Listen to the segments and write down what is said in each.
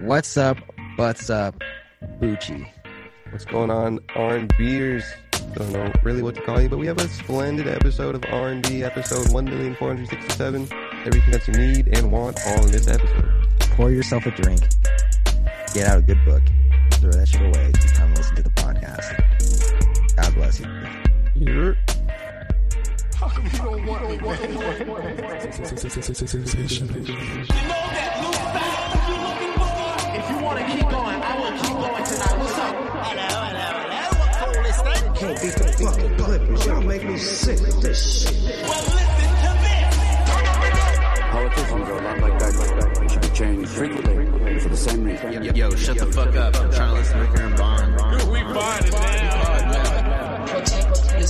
What's up? What's up? Bucci. What's going on, R&Bers? Don't know really what to call you, but we have a splendid episode of R&B, episode 1,467. Everything that you need and want all in this episode. Pour yourself a drink. Get out a good book. Throw that shit away. and Come listen to the podcast. God bless you. You're If you want to keep going, I will keep going tonight. What's up? Can't beat the fucking Clippers. Y'all make me sick with this shit. Well, listen to this. Politicians are a lot like that. They should be changed frequently for the same reason. Yo, shut the fuck up. I'm trying to listen to Ricker and Bond. We find it now. protect your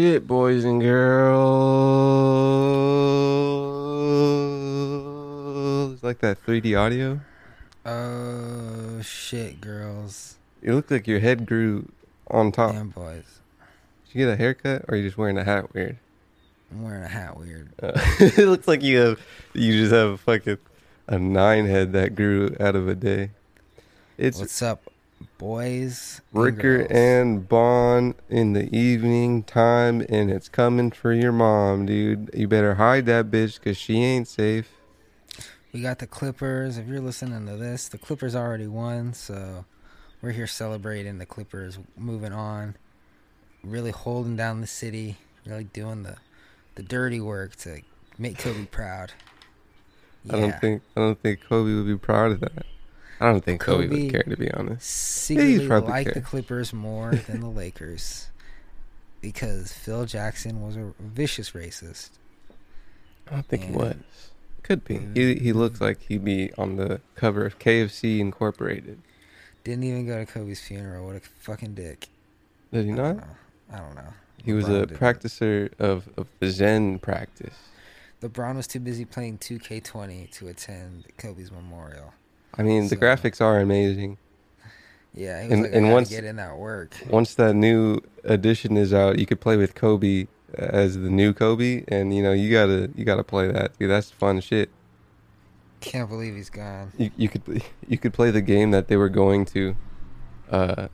shit, boys and girls. Like that 3D audio? Oh shit, girls You look like your head grew on top. and boys. Did you get a haircut or are you just wearing a hat weird? I'm wearing a hat. Weird. Uh, it looks like you have you just have a fucking a nine head that grew out of a day. It's What's up, boys? and Ricker girls? and Bond in the evening time, and it's coming for your mom, dude. You better hide that bitch because she ain't safe. We got the Clippers. If you're listening to this, the Clippers already won, so we're here celebrating the Clippers moving on, really holding down the city, really doing the the dirty work to make Kobe proud. I don't think I don't think Kobe would be proud of that. I don't think Kobe, Kobe- would care to be honest. secretly probably like the. Clippers more than the Lakers because Phil Jackson was a vicious racist. I don't think he Yeah. was. Could be. He mm-hmm. he looks like he'd be on the cover of KFC Incorporated. Didn't even go to Kobe's funeral. What a fucking dick. Did he I not? don't. I don't know. He was a it. practicer of, of Zen practice. LeBron was too busy playing 2K20 to attend Kobe's memorial. I mean, the graphics are amazing. Yeah, And- like, and once- get in that work. Once that new edition is out, you could play with Kobe as the new Kobe, and you know you gotta you gotta play that. Dude, that's fun shit. Can't believe he's gone. You you could you could play the game that they were going to, uh,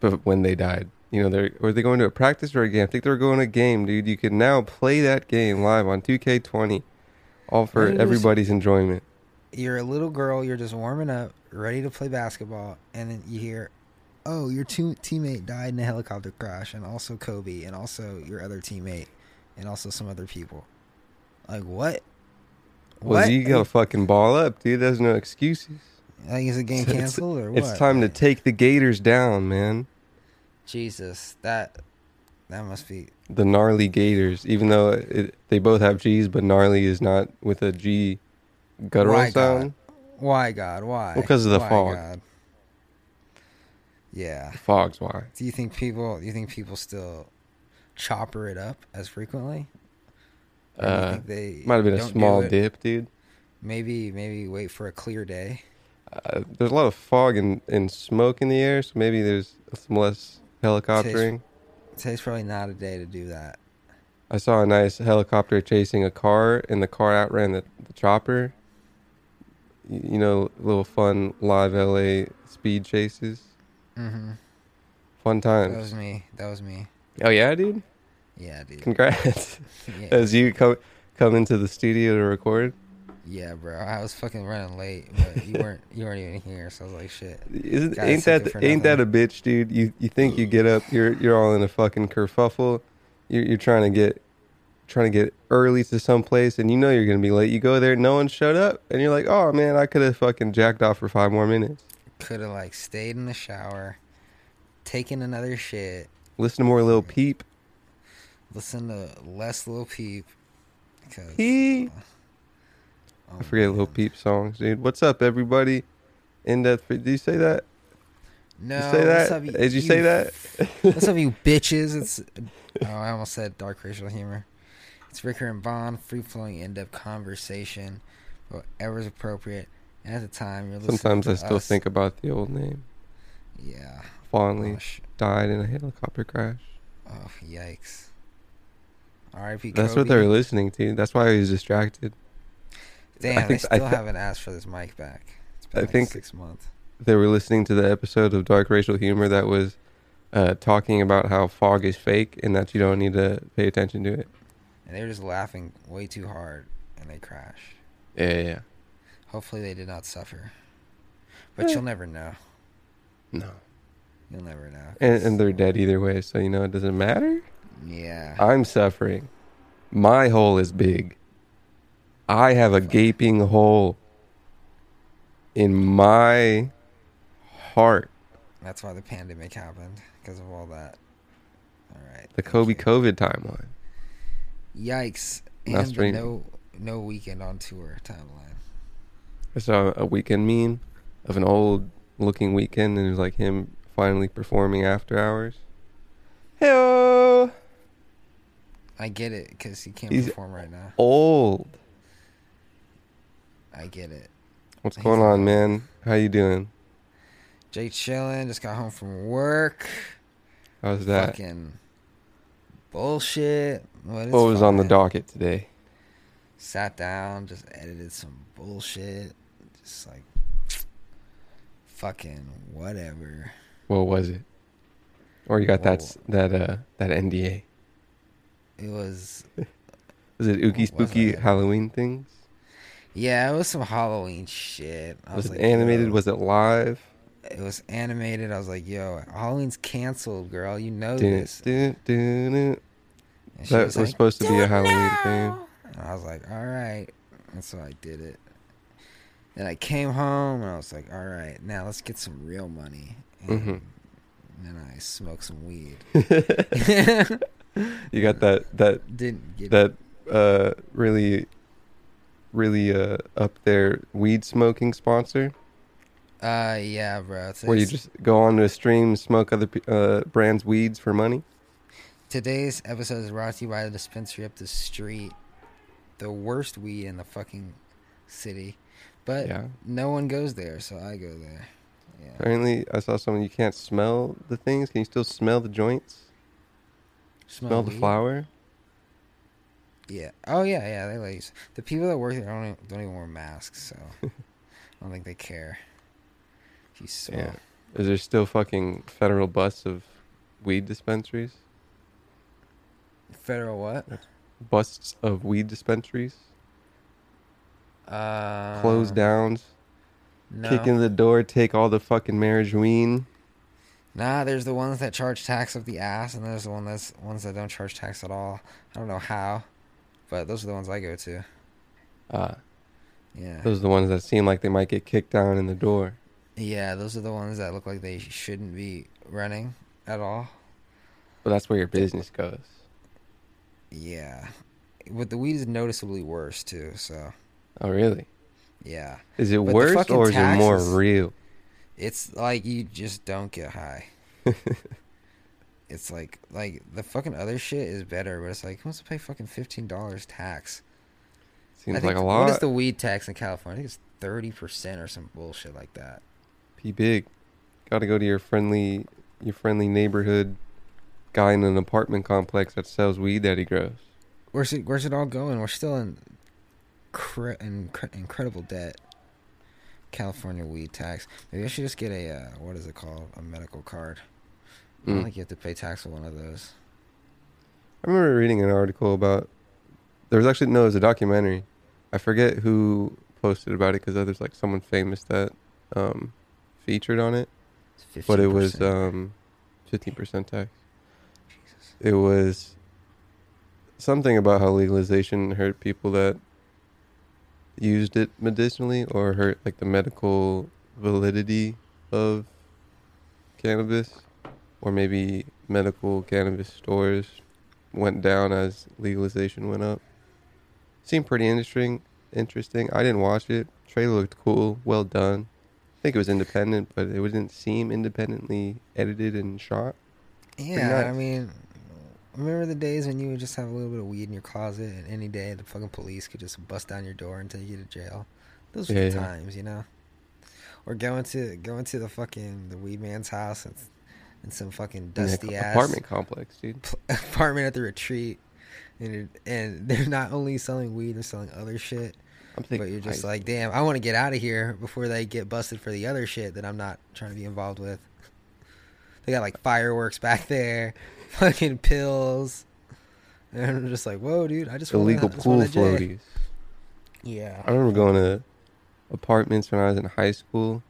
but when they died, you know, they were they going to a practice or a game? I think they were going to a game, dude. You can now play that game live on 2K20, all for Why did you everybody's enjoyment. You're a little girl. You're just warming up, ready to play basketball, and then you hear, "Oh, your two teammate died in a helicopter crash, and also Kobe, and also your other teammate, and also some other people." Like what? Well, What? you gotta fucking ball up, dude. There's no excuses. Like is the game It's- canceled or what? It's time to take the Gators down, man. Jesus, that that must be The gnarly Gators, even though it, they both have G's, but gnarly is not with a G guttural Why, God? sound. why God? Why? Well, 'cause of the Why, fog. God? Yeah. Fog's why. Do you think people? Do you think people still chopper it up as frequently? Or Uh, they might have been a small dip, dude. Maybe maybe wait for a clear day. Uh, there's a lot of fog and, and smoke in the air, so maybe there's some less helicoptering. Today's probably not a day to do that. I saw a nice helicopter chasing a car, and the car outran the, the chopper. You, know, little fun live LA speed chases. Mm-hmm. Fun times. That was me. That was me. Oh yeah, dude! Yeah, dude. Congrats. Yeah, As you come come into the studio to record. yeah, bro. I was fucking running late, but you weren't. You weren't even here, so I was like, shit. Isn't, ain't that ain't that a bitch, dude? You you think you get up, you're you're all in a fucking kerfuffle. You're you're trying to get trying to get early to some place, and you know you're gonna be late. You go there, no one showed up, and you're like, oh man, I could have fucking jacked off for five more minutes. Could have like stayed in the shower, taken another shit, Listen to more little peep. listen to less little peep. Cause, Peep. oh, I forget man. little peep songs, dude. What's up, everybody? In that, did you say that? No, you say that? up, you- Did you say that? What's up, you bitches? It's oh, I almost said dark racial humor. It's Ricker and Bond, free flowing, in depth conversation, whatever's appropriate. And at the time, you're listening Sometimes to I still us. think about the old name. Yeah. Fondly Oh, died in a helicopter crash. oh yikes. R.I.P. That's what they're listening to. That's why I was distracted. Damn, I think- I still thi- haven't asked for this mic back. It's been I like think- six months. They were listening to the episode of Dark Racial Humor that was uh, talking about how fog is fake and that you don't need to pay attention to it. And they were just laughing way too hard, and they crashed. Yeah, yeah, yeah. Hopefully, they did not suffer. But Eh. you'll never know. No. You'll never know. And, and they're dead either way, so you know it doesn't matter. Yeah. I'm suffering. My hole is big. I have a gaping hole in my heart. That's why the pandemic happened because of all that. All right. The Kobe you. COVID timeline. Yikes! And That's the no no weekend on tour timeline. I saw a weekend meme of an old looking weekend and it was like him finally performing after hours. Hey, I get it because he can't He's- perform right now. old. I get it. What's He's going on, old. man? How you doing? Jay chilling. Just got home from work. How's that? Fucking bullshit. What, What was on the docket today? Sat down, just edited some bullshit. Just like fucking whatever. What was it? Or you got that Whoa. s- that uh that NDA? It was Was it ookie spooky? Halloween things? yeah, it was some Halloween shit. I Was, was, it like, animated? yo. Was it live? It was animated? I was like, yo, Halloween's canceled, girl. You know Dun, this. dun, dun. That was was like, supposed to be a Halloween know." thing. And I was like, all right. And so I did it. Then I came home and I was like, all right, now let's get some real money. And Mhm. then I smoked some weed. You got that that Didn't get that uh really really uh up there weed smoking sponsor Uh, yeah, bro. It's, where you it's- just go on to a stream smoke other pe- uh brands weeds for money Today's episode is brought to you by the dispensary up the street. The worst weed in the fucking city. But Yeah. no one goes there, so I go there. Yeah. apparently i saw someone you can't smell the things can you still smell the joints smell, the weed? flower Yeah. Oh yeah, yeah. They like the people that work there don't even, don't even wear masks, so I don't think they care. You smell, yeah is there still fucking federal busts of weed dispensaries federal what? busts of weed dispensaries Uh, close downs No. kick in the door take all the fucking marijuana Nah, there's the ones that charge tax up the ass, and there's the one that's ones that don't charge tax at all. I don't know how, but those are the ones I go to. uh Yeah. those are the ones that seem like they might get kicked down in the door Yeah, those are the ones that look like they shouldn't be running at all. but that's where your business goes Yeah. But the weed is noticeably worse too, so oh really yeah. Is it But worse or is it more real? It's like you just don't get high. it's like like the fucking other shit is better, but it's like who wants to pay fucking fifteen dollars tax? I Seems think- like a lot. What is the weed tax in California? I think it's thirty percent or some bullshit like that. P big. Got to go to your friendly, your friendly neighborhood guy in an apartment complex that sells weed that he grows. Where's it? Where's it all going? We're still in, cre- in cre- incredible debt. California weed tax. Maybe I should just get a uh, what is it called? A medical card. I don't Mm. think you have to pay tax on one of those. I remember reading an article about. There was actually no, it was a documentary. I forget who posted about it because there's like someone famous that um, featured on it, It's but it was 15%. um, 15% tax. Jesus. it was something about how legalization hurt people that used it medicinally or hurt like the medical validity of cannabis or maybe medical cannabis stores went down as legalization went up seemed pretty interesting interesting i didn't watch it trailer looked cool well done think it was independent but it didn't seem independently edited and shot Yeah, I mean, remember the days when you would just have a little bit of weed in your closet, and any day the fucking police could just bust down your door and take you to jail. Those were Yeah, the yeah. times, you know. Or going to going to the fucking the weed man's house and, and some fucking dusty co- ass apartment complex, dude. apartment at the retreat, and it, and they're not only selling weed, they're selling other shit. I'm thinking, But you're just high like, damn, I want to get out of here before they get busted for the other shit that I'm not trying to be involved with. They got like fireworks back there, fucking pills, and I'm just like, whoa, dude, I just wanna- illegal I just pool J. floaties. Yeah, I remember going to apartments when I was in high school.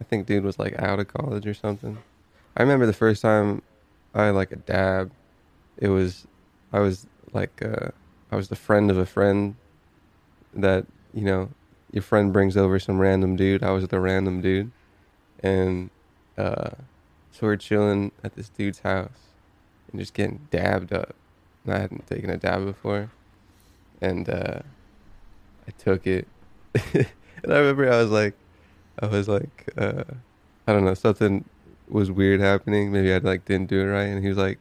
I think dude was like out of college or something. I remember the first time I had like a dab. It was I was like uh I was the friend of a friend that, you know, your friend brings over some random dude. I was the random dude. And uh so we're chilling at this dude's house and just getting dabbed up. And I hadn't taken a dab before. And uh I took it. and I remember I was like, I was like, uh, I don't know, something was weird happening. Maybe I like didn't do it right. And he was like,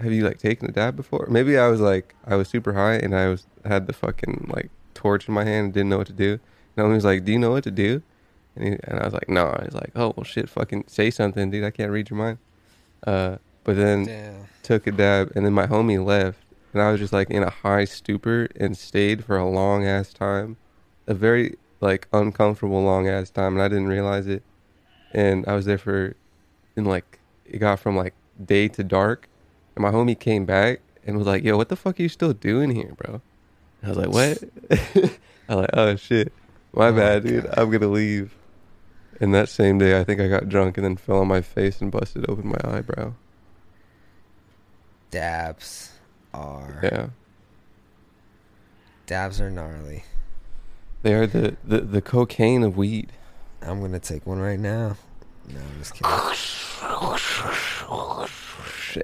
Have you like taken a dab before? Maybe I was like, I was super high and I was had the fucking like torch in my hand and didn't know what to do. And he was like, Do you know what to do? And, he, and I was like, No. He's like, Oh well, shit, fucking say something, dude. I can't read your mind. Uh, but then damn. took a dab, and then my homie left, and I was just like in a high stupor and stayed for a long ass time, a very like uncomfortable long ass time, and I didn't realize it. And I was there for, and like it got from like day to dark, and my homie came back and was like, "Yo, what the fuck are you still doing here, bro?" I was like, "What?" I was like, "Oh shit, my Oh, bad, dude. God. I'm gonna leave." And that same day, I think I got drunk and then fell on my face and busted open my eyebrow. Dabs are Yeah. dabs are gnarly. They are the, the, the cocaine of weed. I'm gonna take one right now. No, I'm just kidding.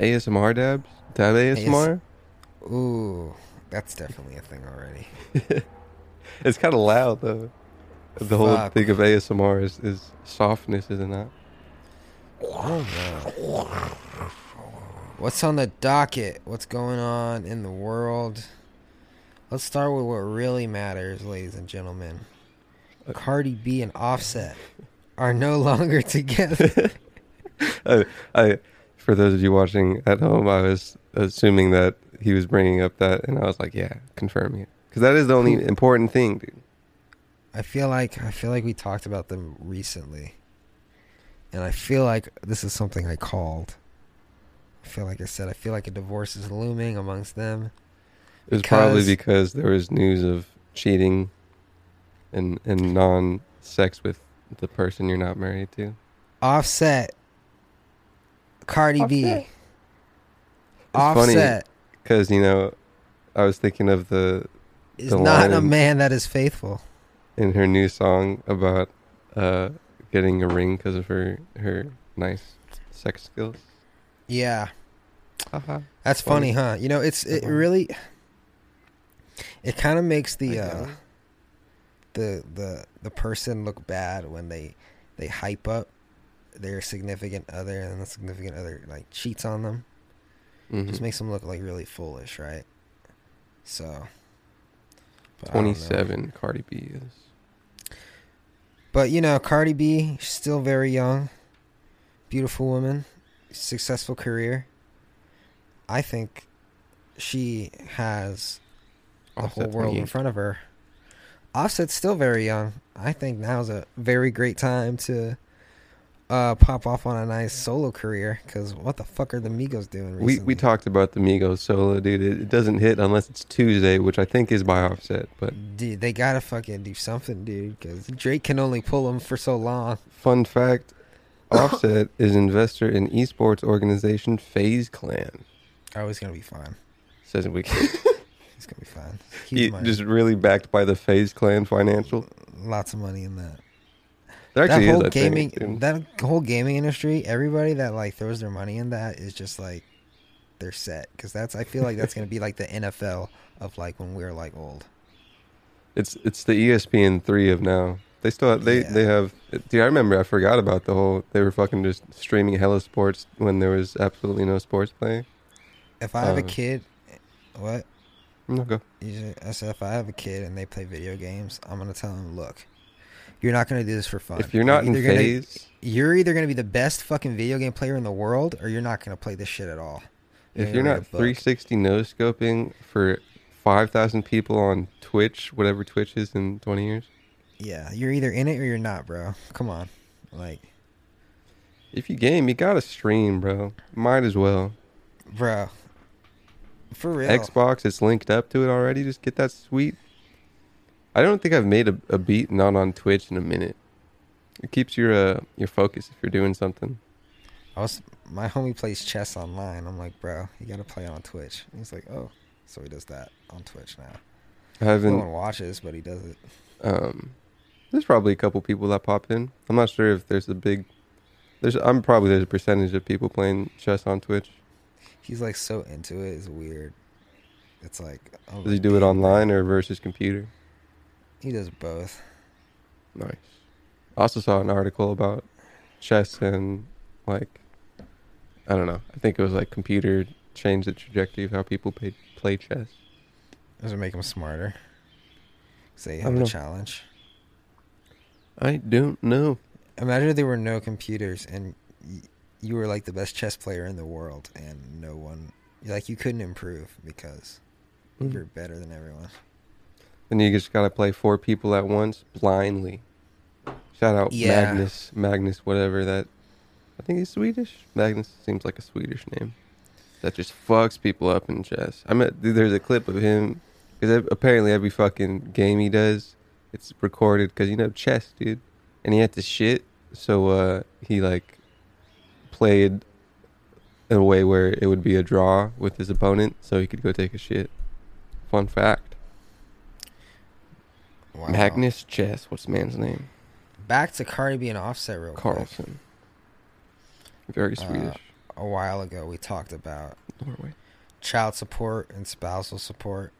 ASMR dabs? Dab ASMR? Ooh, that's definitely a thing already. It's kind of loud though. The whole thing of ASMR is, is softness, is it not? What's on the docket? What's going on in the world? Let's start with what really matters, ladies and gentlemen. Uh, Cardi B and Offset are no longer together. I, I, for those of you watching at home, I was assuming that he was bringing up that, and I was like, yeah, confirm it, because that is the only important thing, dude. I feel like I feel like we talked about them recently. And I feel like this is something I called. I feel like I said I feel like a divorce is looming amongst them. It was probably Because- because there was news of cheating, and and non sex with the person you're not married to. Offset Cardi B. It's funny Offset because you know, I was thinking of the is the not a man that is faithful. in her new song about uh getting a ring because of her her nice sex skills. Yeah. Haha. That's funny, huh? You know, it's it Uh-huh. really it kind of makes the uh the the the person look bad when they they hype up their significant other and the significant other like cheats on them. Mhm. Just makes them look like really foolish, right? So but I don't know. 27 Cardi B is. But you know, Cardi B, she's still very young, beautiful woman, successful career. I think she has the whole world in front of her. Offset's still very young. I think now's a very great time to uh, pop off on a nice solo career. Because what the fuck are the Migos doing recently? We we talked about the Migos solo, dude. It, it doesn't hit unless it's Tuesday, which I think is by Offset. But Dude, they gotta fucking do something, dude. Because Drake can only pull them for so long. fun fact, Offset is investor in esports organization FaZe Clan. Oh, he's gonna be fine. Says we He's gonna be fine. He, just really backed by the FaZe Clan financial. lots of money in that. There that whole is, gaming, think, that whole gaming industry, everybody that like throws their money in that is just like they're set because that's. I feel like that's gonna be like the NFL of like when we're like old. It's it's the ESPN three of now. They still have, they Yeah. they have. Dude, I remember I forgot about the whole. They were fucking just streaming hella sports when there was absolutely no sports playing. If I have a Uh, kid, what? No, go. Usually, I said if I have a kid and they play video games, I'm gonna tell them, look, you're not gonna do this for fun. If you're not in either gonna- phase, you're either gonna be the best fucking video game player in the world, or you're not gonna play this shit at all. if gonna you're not 360 no scoping for 5,000 people on Twitch, whatever Twitch is in 20 years, yeah, you're either in it or you're not, bro. Come on, like, if you game, you gotta stream, bro. Might as well. bro, for real. Xbox, it's linked up to it already. Just get that sweet. I don't think I've made a, a beat not on Twitch in a minute. It keeps your uh, your focus if you're doing something. I was my homie plays chess online. I'm like, bro, you gotta play on Twitch. He's like, oh, so he does that on Twitch now. I haven't. No one watches, but he does it. Um, there's probably a couple people that pop in. I'm not sure if there's a big. There's I'm probably there's a percentage of people playing chess on Twitch. He's like so into it. It's weird. It's like, I'm Does he do it online or versus computer? He does both. Nice. I also saw an article about chess and like I don't know. I think it was like computer changed the trajectory of how people play play chess. Does it make them smarter? Say you I have a know. challenge. I don't know. Imagine if there were no computers and y- you were like the best chess player in the world, and no one, like you couldn't improve because Mm. you're better than everyone. Then you just gotta play four people at once blindly. Shout out Yeah. Magnus, Magnus, whatever that. I think he's Swedish. Magnus seems like a Swedish name. That just fucks people up in chess. I mean, there's a clip of him because apparently every fucking game he does, it's recorded because you know chess, dude. And he had to shit, so uh, he like played in a way where it would be a draw with his opponent, so he could go take a shit. Fun fact. Wow. Magnus Chess. What's the man's name? Back to Cardi B and Offset real quick. Carlsen. Very Uh, Swedish. A while ago, we talked about Norway. child support and spousal support.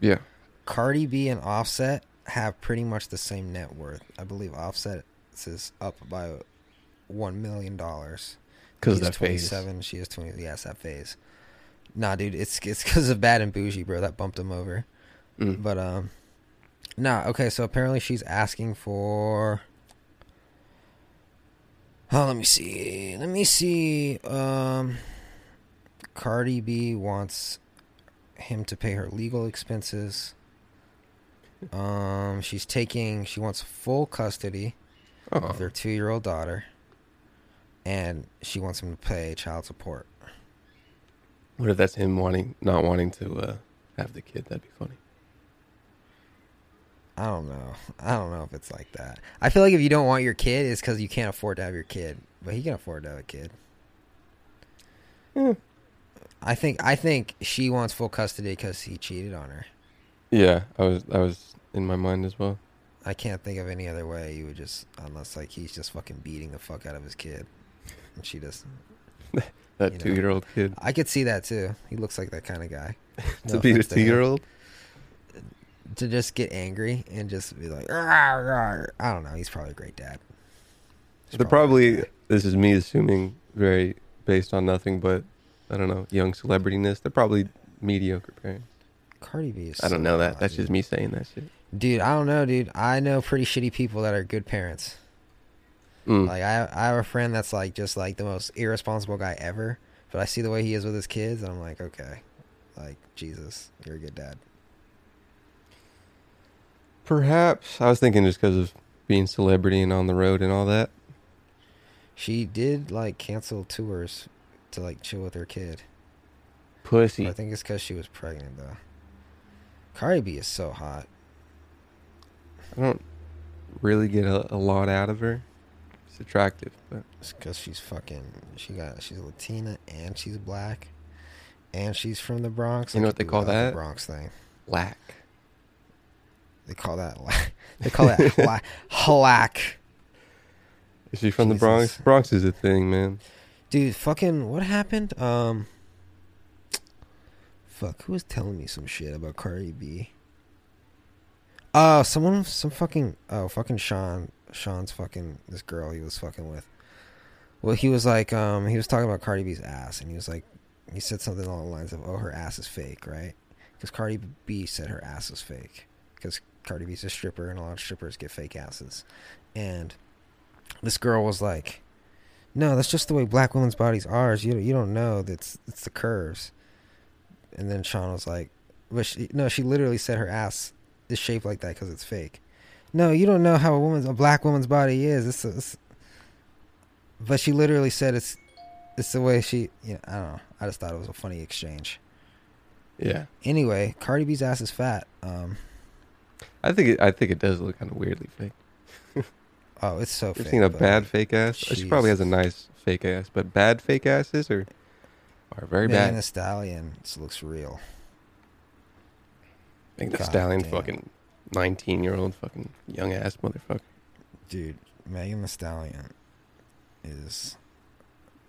Yeah. Cardi B and Offset have pretty much the same net worth. I believe Offset is up by one million dollars. Because that phase. She is twenty. Yes, that phase. Nah, dude, it's it's because of bad and bougie, bro. That bumped him over. Mm. But um, nah. Okay, so apparently she's asking for. Oh, let me see. Let me see. Um, Cardi B wants him to pay her legal expenses. Um, she's taking. She wants full custody Oh. of their two-year-old daughter, and she wants him to pay child support. What if that's him wanting, not wanting to uh, have the kid? That'd be funny. I don't know. I don't know if it's like that. I feel like if you don't want your kid, it's because you can't afford to have your kid. But he can afford to have a kid. Yeah. I think. I think she wants full custody because he cheated on her. Yeah, I was, I was in my mind as well. I can't think of any other way you would just, unless like he's just fucking beating the fuck out of his kid, and she just. That two-year-old kid I could see that too. He looks like that kind of guy. to No beat a offense to him. To just get angry and just be like, "Rawr, rawr." I don't know. He's probably a great dad. He's They're probably probably. This is me assuming, very based on nothing, but I don't know, young celebrityness. They're probably mediocre parents. Cardi B is. I don't so know that. hot, That's dude. just me saying that shit. Dude, I don't know, dude. I know pretty shitty people that are good parents. Mm. Like I, I have a friend that's like just like the most irresponsible guy ever. But I see the way he is with his kids, and I'm like, okay, like Jesus, you're a good dad. Perhaps I was thinking just because of being celebrity and on the road and all that. She did like cancel tours to like chill with her kid. But Pussy. I think it's because she was pregnant though. Cardi B is so hot. I don't really get a, a lot out of her. She's attractive, but It's because she's fucking. She got. She's Latina and she's black, and she's from the Bronx. You know what they call love the that? Bronx thing. lack. They call that. They call that hack. Is she from the Jesus. Bronx? Bronx is a thing, man. Dude, fucking. What happened? Um. Fuck. Who was telling me some shit about Cardi B? Oh, someone. Some fucking. Oh, fucking Sean. Sean's fucking. This girl he was fucking with. Well, he was like, um, he was talking about Cardi B's ass, and he was like, he said something along the lines of, "Oh, her ass is fake," right? Because Cardi B said her ass is fake. Because Cardi B's a stripper, and a lot of strippers get fake asses. And this girl was like, "No, that's just the way black women's bodies are. You you don't know that's it's the curves." And then Sean was like, "But she, no, she literally said her ass is shaped like that because it's fake." No, you don't know how a woman's a black woman's body is. It's, it's but she literally said it's it's the way she. You know, I don't know. I just thought it was a funny exchange. Yeah, Anyway, Cardi B's ass is fat. Um, I think it, I think it does look kind of weirdly fake. oh, it's so You've fake. seen a bad fake ass. She probably has a nice fake ass, but bad fake asses are are very Megan bad. Thee Stallion looks real. I think the God stallion damn. fucking nineteen year old fucking young ass motherfucker. Dude, Megan Thee Stallion is.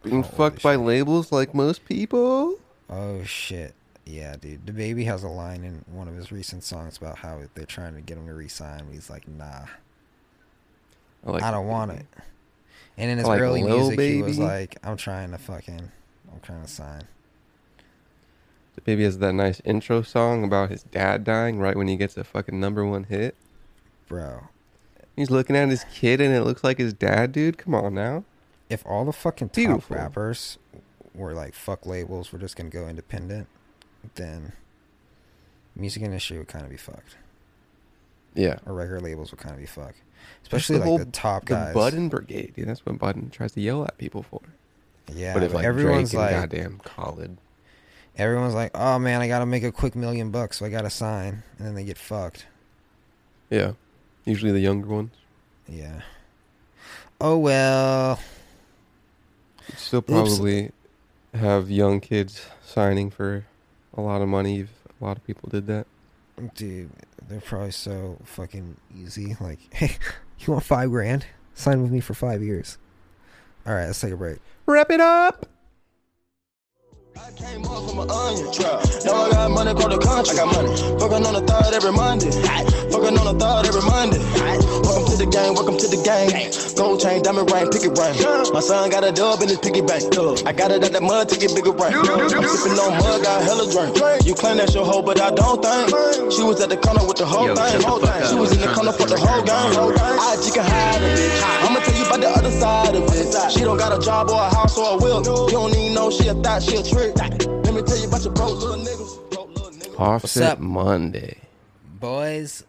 Being fucked by shit. labels like most people. Oh shit. Yeah, dude. DaBaby has a line in one of his recent songs about how they're trying to get him to resign. But he's like, nah, I, like I don't want it. And in his like early music, he was like, I'm trying to fucking, I'm trying to sign. DaBaby has that nice intro song about his dad dying right when he gets a fucking number one hit. Bro, He's looking at his kid and it looks like his dad, dude. Come on now. if all the fucking top Beautiful. rappers were like fuck labels, we're just gonna go independent, then music industry would kind of be fucked, Yeah. or record labels would kind of be fucked, especially the like whole- the top The guys. Budden Brigade, dude. That's what Budden tries to yell at people for. yeah, but if like everyone's Drake and like, goddamn Khalid. everyone's like, oh man, I gotta make a quick million bucks, so I gotta sign, and then they get fucked. Yeah. Usually the younger ones. Yeah. Oh well. Still Oops. probably have young kids signing for a lot of money if a lot of people did that. Dude, they're probably so fucking easy. Like, hey, you want five grand? Sign with me for five years. All right, let's take a break. Wrap it up. I came up from an onion trap. Now I got money for the country. I got money. Fucking on the third every Monday. Fucking on the third every Monday. Welcome to the gang. Welcome to the gang. Gold chain, diamond ring, picket ring. My son got a dub in his piggy bank. I got it at that mud to get bigger ring. I'm sipping on mud, got hella drink. You claim that's your hoe, but I don't think. She was at the corner with the whole Yo, thing. Whole thing. She was in the corner for the whole game. I you can hide a bitch. I'ma tell you about the other side of it. She don't got a job or a house or a will. You don't even know she a thought, she a trick. Let me tell you about your broke little niggas. Broke little niggas. Offset? Monday. Boys,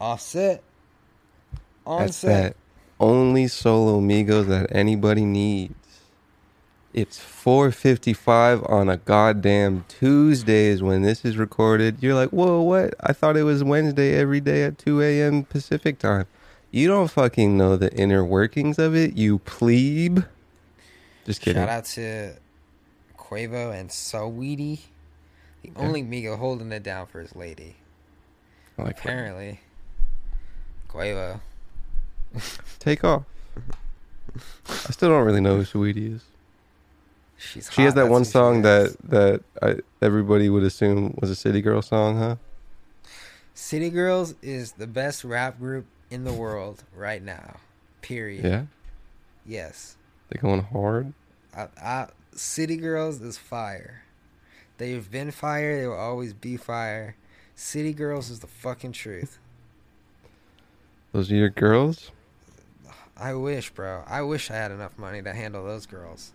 offset. On That's set. that only solo amigos that anybody needs. It's 4:55 on a goddamn Tuesday is when this is recorded. You're like, whoa, what? I thought it was Wednesday every day at 2 a.m. Pacific time. You don't fucking know the inner workings of it, you plebe. Just kidding. Shout out to Quavo and Saweetie. The only Migo holding it down for his lady. Like. Apparently. Quavo. Take off. I still don't really know who Saweetie is. She's She has that one song that that I, everybody would assume was a City Girl song, huh? City Girls is the best rap group in the world right now. Period. Yeah, Yes. they're going hard. I, I, City Girls is fire. They've been fire. They will always be fire. City Girls is the fucking truth. Those are your girls. I wish, bro. I wish I had enough money to handle those girls.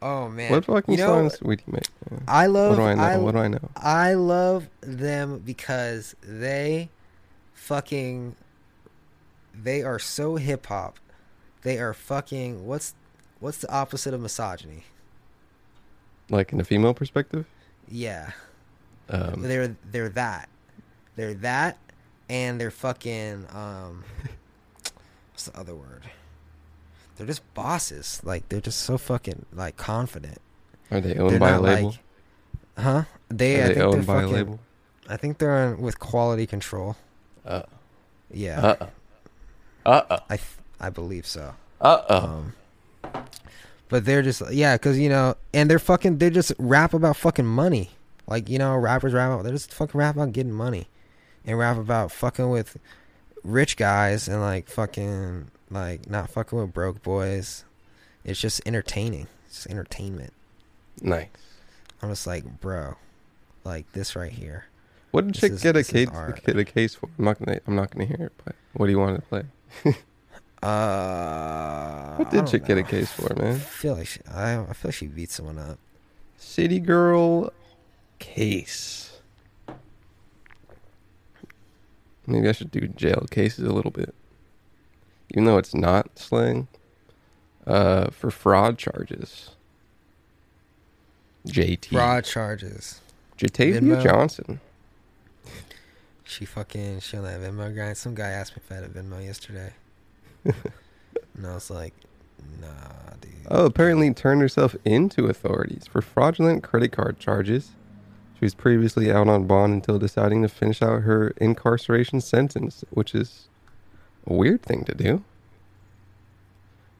Oh man. what fucking you know, songs Saweetie make? I love What do I know? I, what do I know? I love them because they fucking they are so hip hop. They are fucking what's what's the opposite of misogyny? Like in a female perspective. Yeah. Um, they're they're that. They're that and they're fucking um what's the other word? They're just bosses. Like they're just so fucking like confident. are they owned They're by a label? like Huh? They are I they think owned they're by a fucking, label? I think they're on, with quality control. Uh Yeah. uh uh uh I th- I believe so. uh uh. Um, but they're just yeah, because you know, and they're fucking they just rap about fucking money. Like you know, rappers rap about they just fucking rap about getting money, and rap about fucking with rich guys and like fucking like not fucking with broke boys. It's just entertaining. It's entertainment. Nice. I'm just like, bro, like this right here. What did Chick is- get a case get a case for? I'm not gonna I'm not gonna hear it. But what do you want to play? Uh, What did Chick get a case for, man? I feel like she, I, I feel like she beat someone up. City Girl case. Maybe I should do jail cases a little bit, even though it's not slang. Uh, for fraud charges. JT Fraud charges. Jatavia. Johnson. She fucking she on that Venmo grind. Some guy asked me if I had a Venmo yesterday, and I was like, Nah, dude. Oh, apparently turned herself into authorities for fraudulent credit card charges. She was previously out on bond until deciding to finish out her incarceration sentence, which is a weird thing to do.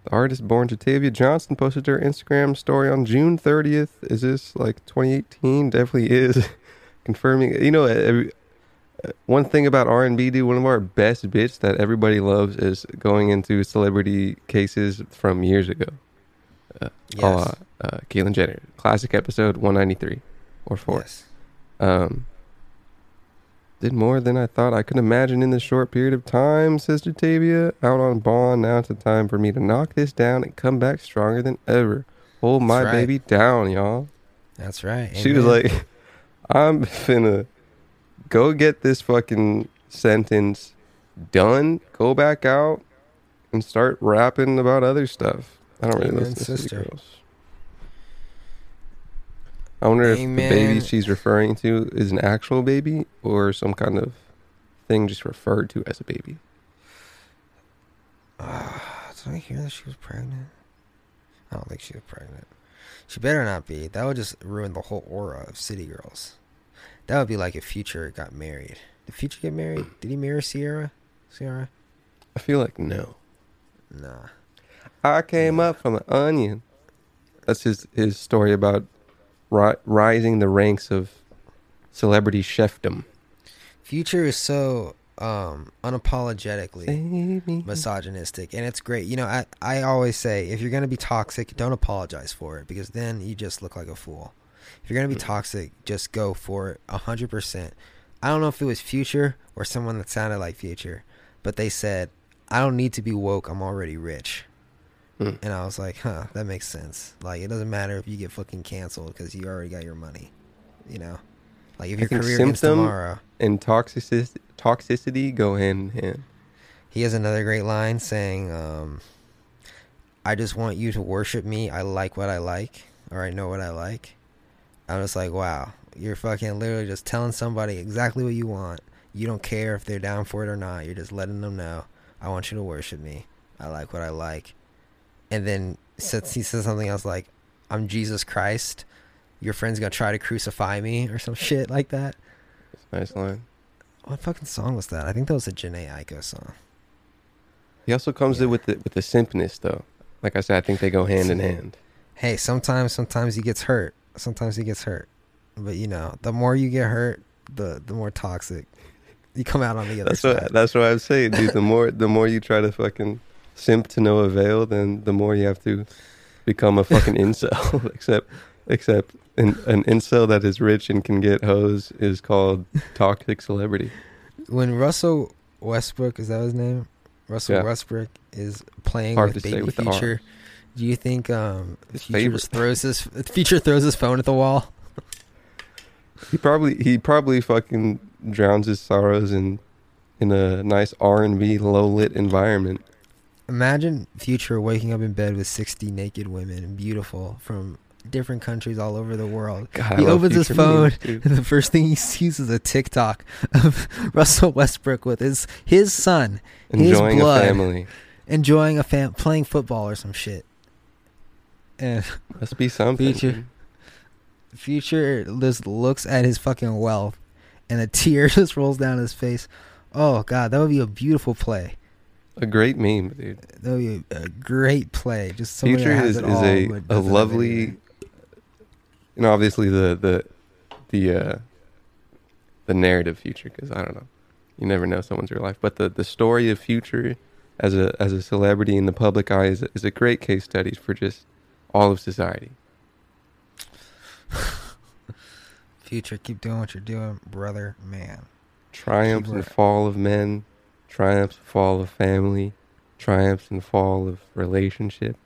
The artist born Jatavia Johnson posted her Instagram story on June 30th. Is this like 2018? Definitely is. Confirming, you know, every, one thing about R&B, dude, one of our best bits that everybody loves is going into celebrity cases from years ago. Uh, Yes. uh, uh, Caitlyn Jenner, classic episode 193 or 4. Yes. Um, did more than I thought I could imagine in this short period of time, sister Jatavia. Out on bond, now it's the time for me to knock this down and come back stronger than ever. Hold my right. baby down, y'all. That's right. She was like, I'm finna go get this fucking sentence done, go back out, and start rapping about other stuff. I don't really Amen, listen to City sister. Girls. I wonder if the baby she's referring to is an actual baby or some kind of thing just referred to as a baby. Ah, did I hear that she was pregnant? I don't think she was pregnant. She better not be. That would just ruin the whole aura of City Girls. That would be like if Future got married. Did Future get married? Did he marry Ciara? Ciara? I feel like no. Nah. I came up from an onion. That's his his story about ri- rising the ranks of celebrity chefdom. Future is so um unapologetically misogynistic and it's great. You know, I I always say if you're going to be toxic, don't apologize for it because then you just look like a fool. If you're going to be toxic, just go for it 100%. I don't know if it was Future or someone that sounded like Future, but they said, "I don't need to be woke. I'm already rich." Hmm. And I was like, "Huh, that makes sense. Like it doesn't matter if you get fucking canceled cuz you already got your money." You know? Like if I your career ends tomorrow, and toxicity toxicity go hand in hand. He has another great line saying, um, I just want you to worship me. I like what I like, or I know what I like. I'm just like, wow, you're fucking literally just telling somebody exactly what you want. You don't care if they're down for it or not. You're just letting them know, I want you to worship me. I like what I like. And then since he says something else like, I'm Jesus Christ, your friend's gonna try to crucify me or some shit like that. Nice line. What fucking song was that? I think that was a Jhené Aiko song. He also comes Yeah. in with the with the simpness though. Like I said, I think they go hand in hand. hey, sometimes sometimes he gets hurt. Sometimes he gets hurt. But you know, the more you get hurt, the the more toxic you come out on the other That's side. what that's what I'm saying, dude. The more the more you try to fucking simp to no avail, then the more you have to become a fucking incel. except except an an incel that is rich and can get hoes is called toxic celebrity. When Russell Westbrook is that his name? Russell Yeah. Westbrook is playing Hard with Baby Future. Do you think um Future just throws his Future throws his phone at the wall? He probably he probably fucking drowns his sorrows in in a nice R and B low lit environment. Imagine Future waking up in bed with sixty naked women, beautiful from different countries all over the world. God, he opens his phone, and the first thing he sees is a TikTok of Russell Westbrook with his his son enjoying his blood, a family. enjoying a fam, playing football or some shit. And Must be something. Future. Future just looks at his fucking wealth, and a tear just rolls down his face. Oh god, that would be a beautiful play. A great meme, dude. That would be a great play. Just somebody Future is, all, a, a lovely know obviously the the the uh the narrative future because i don't know you never know someone's real life but the the story of future as a as a celebrity in the public eye is, is a great case study for just all of society Future, keep doing what you're doing, brother, man. Triumphs and fall of men, triumphs and fall of family, triumphs and fall of relationship.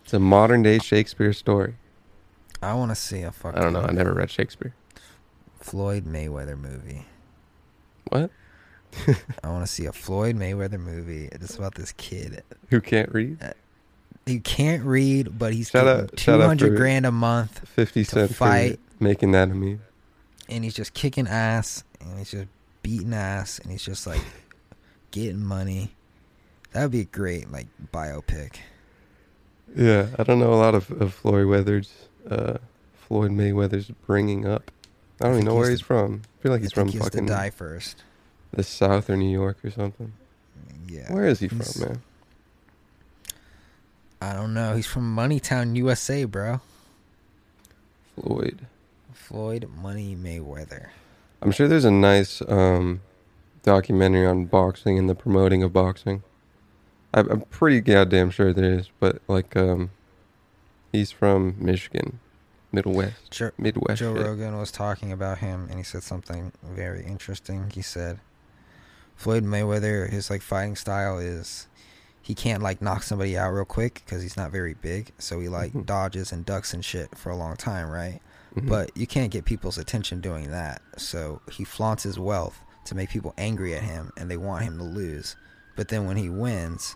It's a modern day Shakespeare story. I want to see a fucking I don't know. I never read Shakespeare. Floyd Mayweather movie. What? I want to see a Floyd Mayweather movie. It's about this kid Who can't read? Uh, He can't read, but he's Shout getting two hundred grand a month, Fifty to Cent for fight. making that a meme. and he's just kicking ass, and he's just beating ass, and he's just like getting money. That would be a great like biopic. Yeah, I don't know a lot of, of Floyd Weathers, uh, Floyd Mayweather's bringing up. I don't I even know he where he's from. I feel like I he's think from he has fucking to die first. the South or New York or something. Yeah. Where is he He's- from, man? I don't know. He's from Moneytown, USA, bro. Floyd. Floyd Money Mayweather. I'm sure there's a nice um, documentary on boxing and the promoting of boxing. I, I'm pretty goddamn sure there is, but like, um, he's from Michigan, Middle West, Joe, Midwest. Joe shit. Rogan was talking about him, and he said something very interesting. He said, Floyd Mayweather, his like fighting style is he can't like knock somebody out real quick because he's not very big, so he like Mhm. dodges and ducks and shit for a long time, right? Mhm. But you can't get people's attention doing that, so he flaunts his wealth to make people angry at him, and they want him to lose. But then when he wins,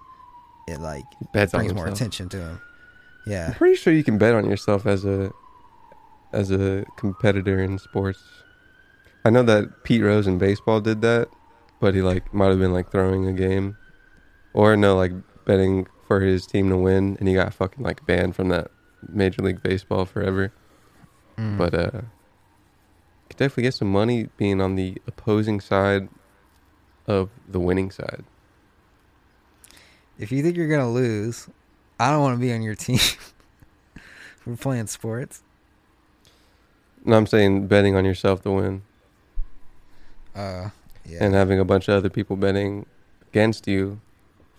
it like bets brings more attention to him. Yeah. I'm Yeah, pretty sure you can bet on yourself as a as a competitor in sports. I know that Pete Rose in baseball did that, but he like might have been like throwing a game, or no, like betting for his team to win, and he got fucking like banned from that Major League Baseball forever. Mm. But uh, could definitely get some money being on the opposing side of the winning side. if you think you're gonna lose, I don't want to be on your team. We're playing sports. No, I'm saying betting on yourself to win. Uh, yeah. and having a bunch of other people betting against you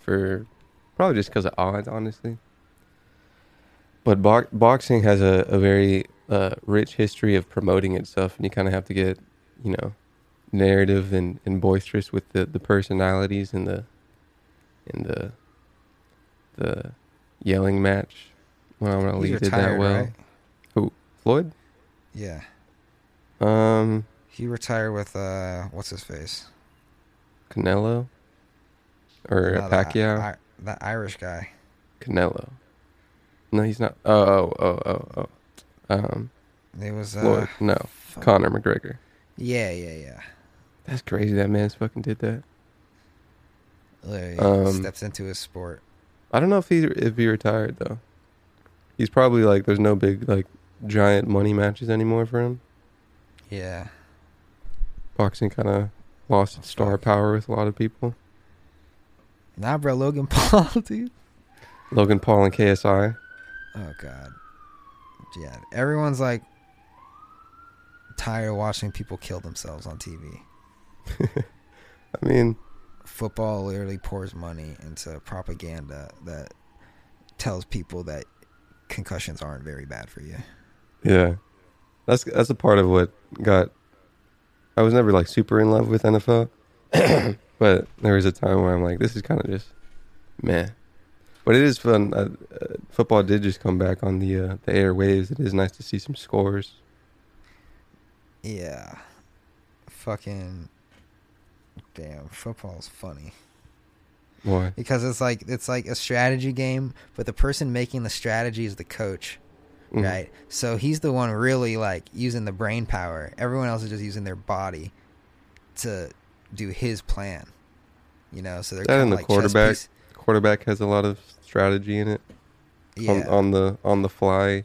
for probably just because of odds, honestly. But bo- boxing has a, a very uh, rich history of promoting itself, and you kind of have to get, you know, narrative and, and boisterous with the, the personalities and the and the the yelling match. Well, I'm gonna leave it that well. right? Who Floyd? Yeah. Um, He retired with uh, what's his face? Canelo or No, Pacquiao? That Irish guy. Canelo. No, he's not. Oh, oh, oh, oh, oh. Um, It was uh, Floyd. No, fuck. Conor McGregor. Yeah, yeah, yeah. That's crazy. That man's fucking did that. Literally Um, steps into his sport. I don't know if he if he retired though. He's probably like there's no big like giant money matches anymore for him. Yeah. Boxing kind of lost its star power with a lot of people. Nah, bro, Logan Paul, dude. Logan Paul and KSI. Oh god. Yeah, everyone's like tired of watching people kill themselves on TV. I mean, Football literally pours money into propaganda that tells people that concussions aren't very bad for you. yeah, that's that's a part of what got. I was never like super in love with NFL, but there was a time where I'm like, this is kind of just, meh. But it is fun. Uh, uh, football did just come back on the uh, the airwaves. It is nice to see some scores. Yeah. Fucking damn, football's funny. Why? Because it's like it's like a strategy game, but the person making the strategy is the coach. Mhm. right? So he's the one really like using the brain power. Everyone else is just using their body to do his plan. You know, so they're That and the like quarterback. Quarterback has a lot of strategy in it. Yeah, On, on the on the fly,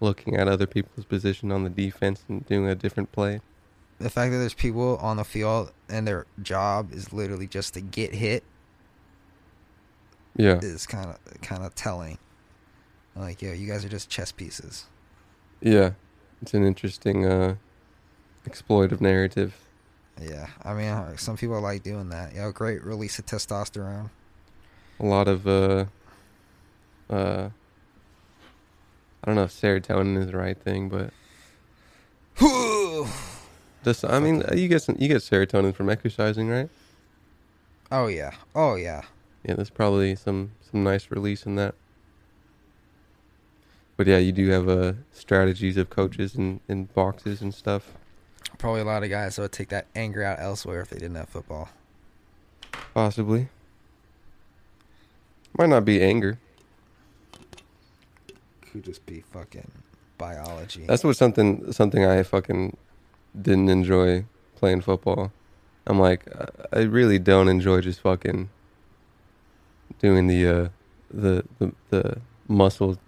looking at other people's position on the defense and doing a different play. the fact that there's people on the field and their job is literally just to get hit Yeah, is kind of kind of telling. Like, yo, you guys are just chess pieces. yeah. It's an interesting uh, exploitive narrative. Yeah, I mean, uh, some people like doing that. Yo, great release of testosterone. A lot of uh, uh, I don't know if serotonin is the right thing, but just I mean you get some you get serotonin from exercising, right? oh yeah. Oh yeah. Yeah, there's probably some some nice release in that. But yeah, you do have uh, strategies of coaches and, and boxes and stuff. Probably a lot of guys that would take that anger out elsewhere if they didn't have football. Possibly. Might not be anger. Could just be fucking biology. That's what something something I fucking didn't enjoy playing football. I'm like, I- really don't enjoy just fucking doing the uh, the the the muscle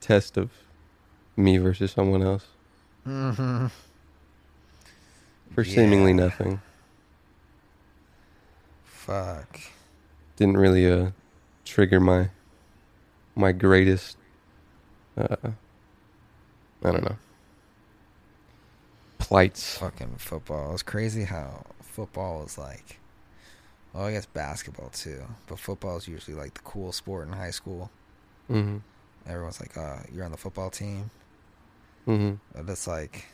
test of me versus someone else mm-hmm. For seemingly nothing. Fuck. Didn't really uh trigger my my greatest uh I don't know plights. Fucking football. It's crazy how football is like. Well, I guess basketball too, but football is usually like the cool sport in high school. hmm Everyone's like, "Uh, you're on the football team." hmm But it's like,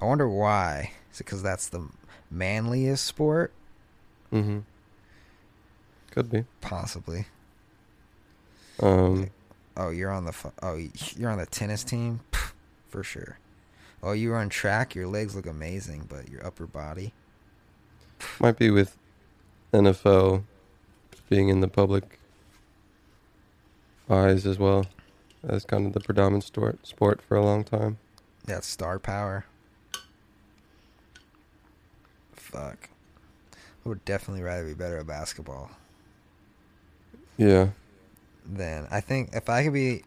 I wonder why. Is it because that's the manliest sport? hmm Could be. Possibly. Um, Oh, you're on the fu- oh you're on the tennis team, Pff, for sure. Oh, you run track. Your legs look amazing, but your upper body. might be with NFL being in the public eyes as well as kind of the predominant sport sport for a long time. That's star power. Fuck. I would definitely rather be better at basketball Yeah. than I think if I could be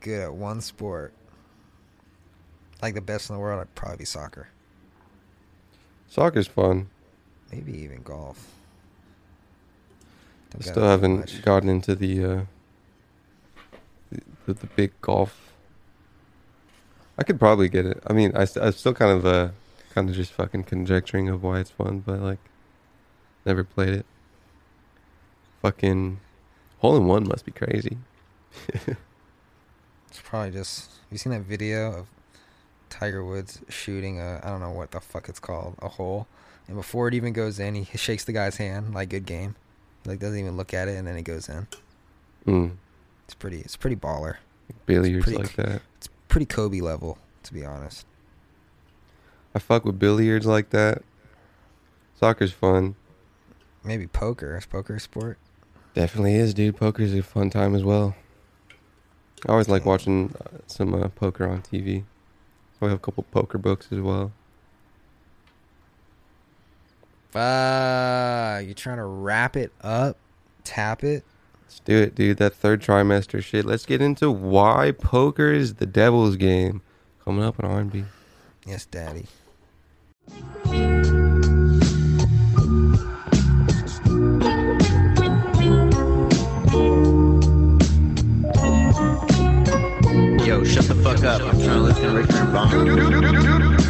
good at one sport, like the best in the world, I'd probably be soccer. Soccer's fun. Maybe even golf. I Don't still haven't much. gotten into the, uh, the the big golf. I could probably get it. I mean, I st- I'm still kind of uh kind of just fucking conjecturing of why it's fun, but like never played it. Fucking hole in one must be crazy. It's probably just. You seen that video of Tiger Woods shooting a I don't know what the fuck it's called a hole, and before it even goes in, he shakes the guy's hand like good game. He like doesn't even look at it, and then it goes in. Mm. It's pretty. It's pretty baller. Billiards pretty like that. It's pretty Kobe level, to be honest. I fuck with billiards like that. Soccer's fun. Maybe poker. Is poker a sport? Definitely is, dude. Poker's a fun time as well. I always like watching uh, some uh, poker on TV. I have a couple poker books as well. Ah, you trying to wrap it up, tap it. Let's do it, dude. That third trimester shit. Let's get into why poker is the devil's game. Coming up on R&B. Yes, daddy. Yo, shut the fuck up. I'm trying to listen to Richter and Bond.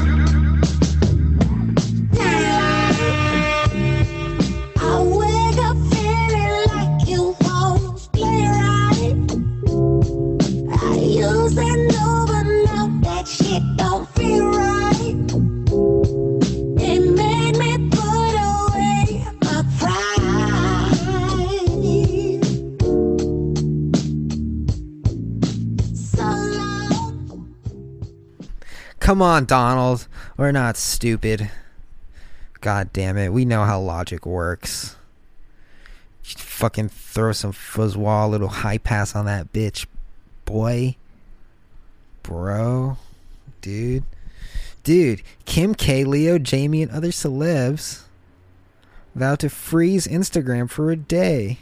Come on, Donald. We're not stupid. God damn it. We know how logic works. Just fucking throw some fuzzwall, little high pass on that bitch. Boy. Bro. Dude. Dude. Kim K, Leo, Jamie, and other celebs vow to freeze Instagram for a day,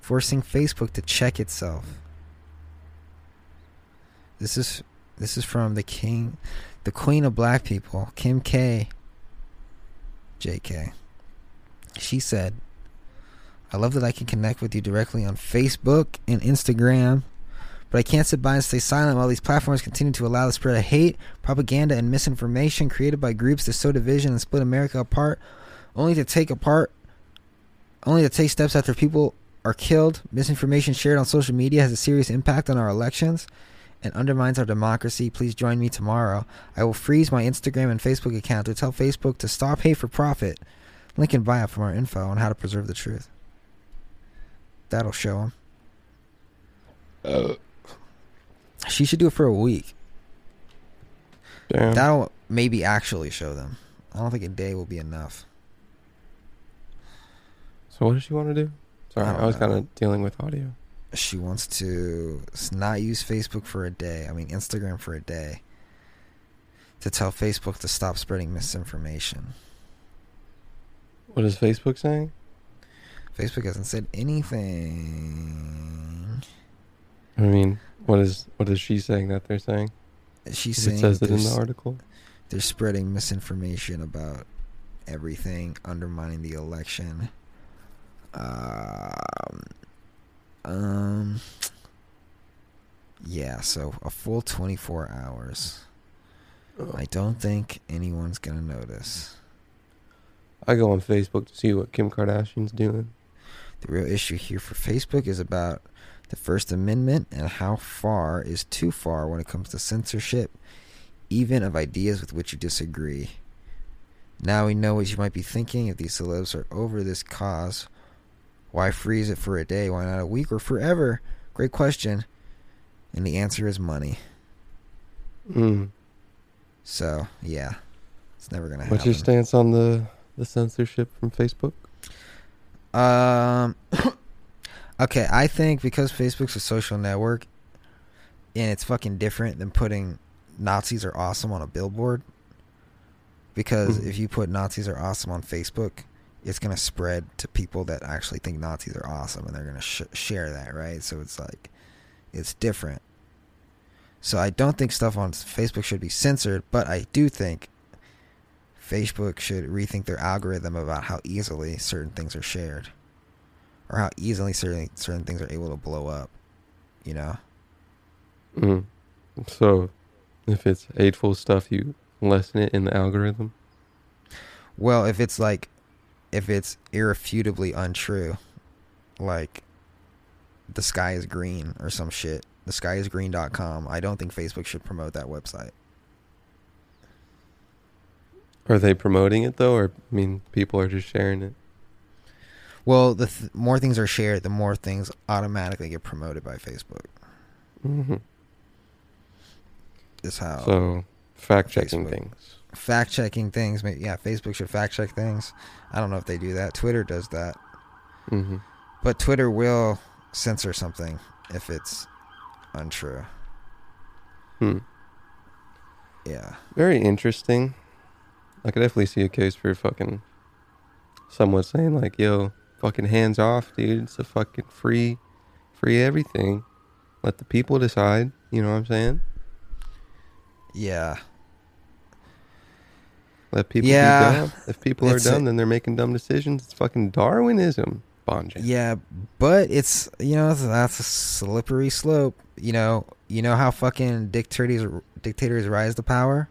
forcing Facebook to check itself. This is this is from the king, the queen of black people, Kim K. JK. She said, I love that I can connect with you directly on Facebook and Instagram, but I can't sit by and stay silent while these platforms continue to allow the spread of hate, propaganda, and misinformation created by groups that sow division and split America apart, only to take apart, only to take steps after people are killed. Misinformation shared on social media has a serious impact on our elections and undermines our democracy. Please join me tomorrow. I will freeze my Instagram and Facebook account to tell Facebook to stop hate for profit. Link in bio for more info on how to preserve the truth. That'll show them. Uh. She should do it for a week. Damn. That'll maybe actually show them. I don't think a day will be enough. so what does she want to do? Sorry, I I, was kind of dealing with audio. She wants to not use Facebook for a day. I mean, Instagram for a day. To tell Facebook to stop spreading misinformation. What is Facebook saying? Facebook hasn't said anything. I mean, what is what is she saying that they're saying? She's saying it says it in there's- the article. they're spreading misinformation about everything, undermining the election. Um, um, yeah, so a full 24 hours. I don't think anyone's gonna notice. I go on Facebook to see what Kim Kardashian's doing. The real issue here for Facebook is about the First Amendment and how far is too far when it comes to censorship, even of ideas with which you disagree. Now we know what you might be thinking. If these celebs are over this cause, why freeze it for a day? Why not a week or forever? Great question. And the answer is money. Mm. So, yeah. It's never going to happen. What's your stance on the the censorship from Facebook? Um. okay, I think because Facebook's a social network, and it's fucking different than putting Nazis are awesome on a billboard. Because Mhm. if you put Nazis are awesome on Facebook, it's gonna spread to people that actually think Nazis are awesome, and they're gonna sh- share that, right? So it's like, it's different. So I don't think stuff on Facebook should be censored, but I do think Facebook should rethink their algorithm about how easily certain things are shared, or how easily certain certain things are able to blow up. You know, Mm. So, if it's hateful stuff, you lessen it in the algorithm. well, if it's like, if it's irrefutably untrue, like the sky is green or some shit, the sky is green.com, I don't think Facebook should promote that website. Are they promoting it though, or I mean, people are just sharing it? Well, the th- more things are shared, the more things automatically get promoted by Facebook. Mm-hmm. Is how So, fact checking things. Fact checking things. Maybe, yeah, Facebook should fact check things. I don't know if they do that. Twitter does that, hmm but Twitter will censor something if it's untrue. Hmm. Yeah, Very interesting. I could definitely see a case for fucking someone saying like, "Yo, fucking hands off, dude. It's a fucking free, free everything. Let the people decide." You know what I'm saying? yeah, Let people Yeah. be dumb. If people are It's a- dumb, then they're making dumb decisions. It's fucking Darwinism, Bonjan. yeah. But it's you know that's a slippery slope. You know, you know how fucking dictators dictators rise to power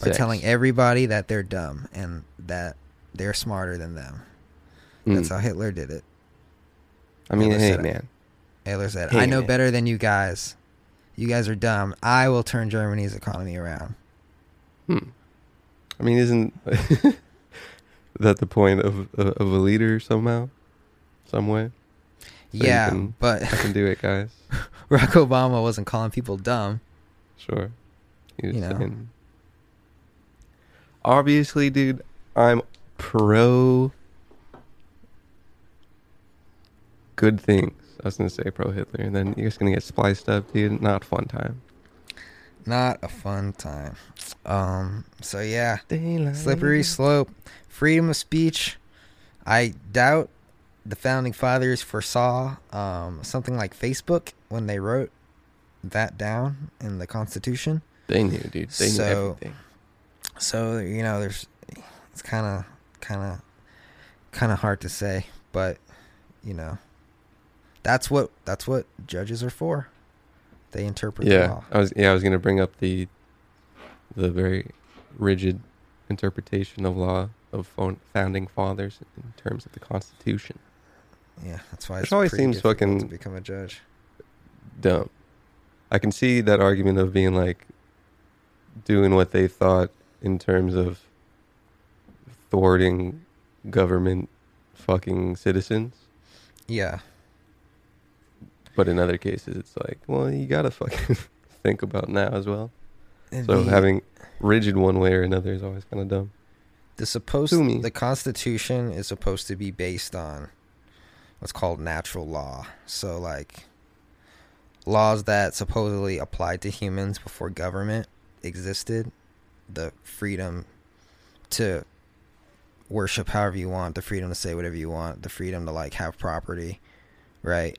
by Sex. telling everybody that they're dumb and that they're smarter than them. That's Mm. how Hitler did it. I mean, Hitler hey, said man. Hitler said, Hey, "I know man. better than you guys. You guys are dumb. I will turn Germany's economy around." Hmm. I mean, isn't that the point of of a leader somehow, some way? So yeah, can- but I can do it, guys. Barack Obama wasn't calling people dumb. Sure. He was You know. saying- Obviously, dude, I'm pro good things. I was gonna say pro Hitler, and then you're just gonna get spliced up, dude. Not fun time. Not a fun time. Um. So yeah, Daylight. slippery slope. Freedom of speech. I doubt the founding fathers foresaw um, something like Facebook when they wrote that down in the Constitution. They knew, dude. They knew So- everything. So you know, there's it's kind of, kind of, kind of hard to say, but you know, that's what that's what judges are for. They interpret the Yeah, law. I was. Yeah, I was gonna bring up the the very rigid interpretation of law of founding fathers in terms of the Constitution. Yeah, that's why it's always seems fucking- to become a judge. dumb. I can see that argument of being like doing what they thought in terms of thwarting government fucking citizens. Yeah, But in other cases, it's like, well, you gotta fucking think about now as well. And So the- having rigid one way or another is always kind of dumb. the supposed the Constitution is supposed to be based on what's called natural law. So like laws that supposedly applied to humans before government existed, the freedom to worship however you want, the freedom to say whatever you want, the freedom to like have property, right?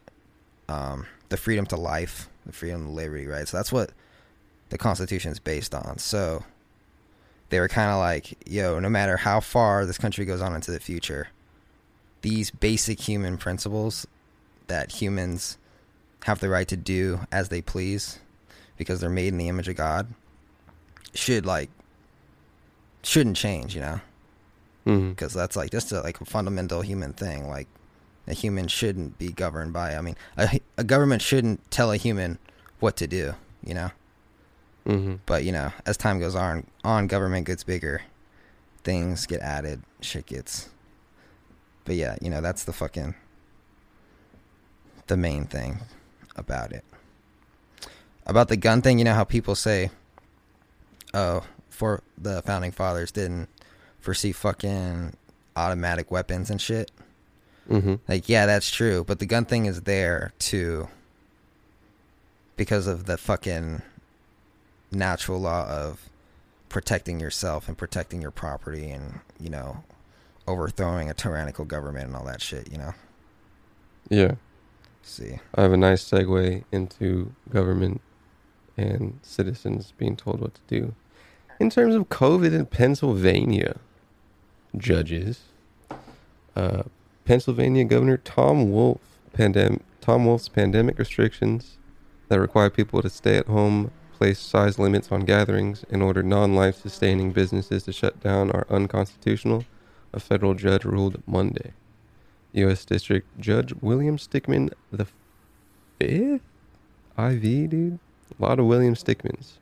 Um, the freedom to life, the freedom to liberty, right? So that's what the Constitution is based on. So they were kind of like, yo, no matter how far this country goes on into the future, these basic human principles that humans have the right to do as they please because they're made in the image of God should like shouldn't change, you know? hmm Because that's like just a, like a fundamental human thing. Like a human shouldn't be governed by. I mean, a, a government shouldn't tell a human what to do, you know? hmm But you know, as time goes on, on government gets bigger, things get added, shit gets. But yeah, you know that's the fucking the main thing about it. About the gun thing, you know how people say, "Oh, for the founding fathers didn't foresee fucking automatic weapons and shit." Hmm Like, yeah, that's true, but the gun thing is there too because of the fucking natural law of protecting yourself and protecting your property and, you know, overthrowing a tyrannical government and all that shit, you know. Yeah. See. I have a nice segue into government and citizens being told what to do. In terms of COVID in Pennsylvania, judges, uh, Pennsylvania Governor Tom Wolf, pandem- Tom Wolf's pandemic restrictions that require people to stay at home, place size limits on gatherings, and order non-life sustaining businesses to shut down are unconstitutional. A federal judge ruled Monday. U.S. District Judge William Stickman the fifth, IV dude, a lot of William Stickmans,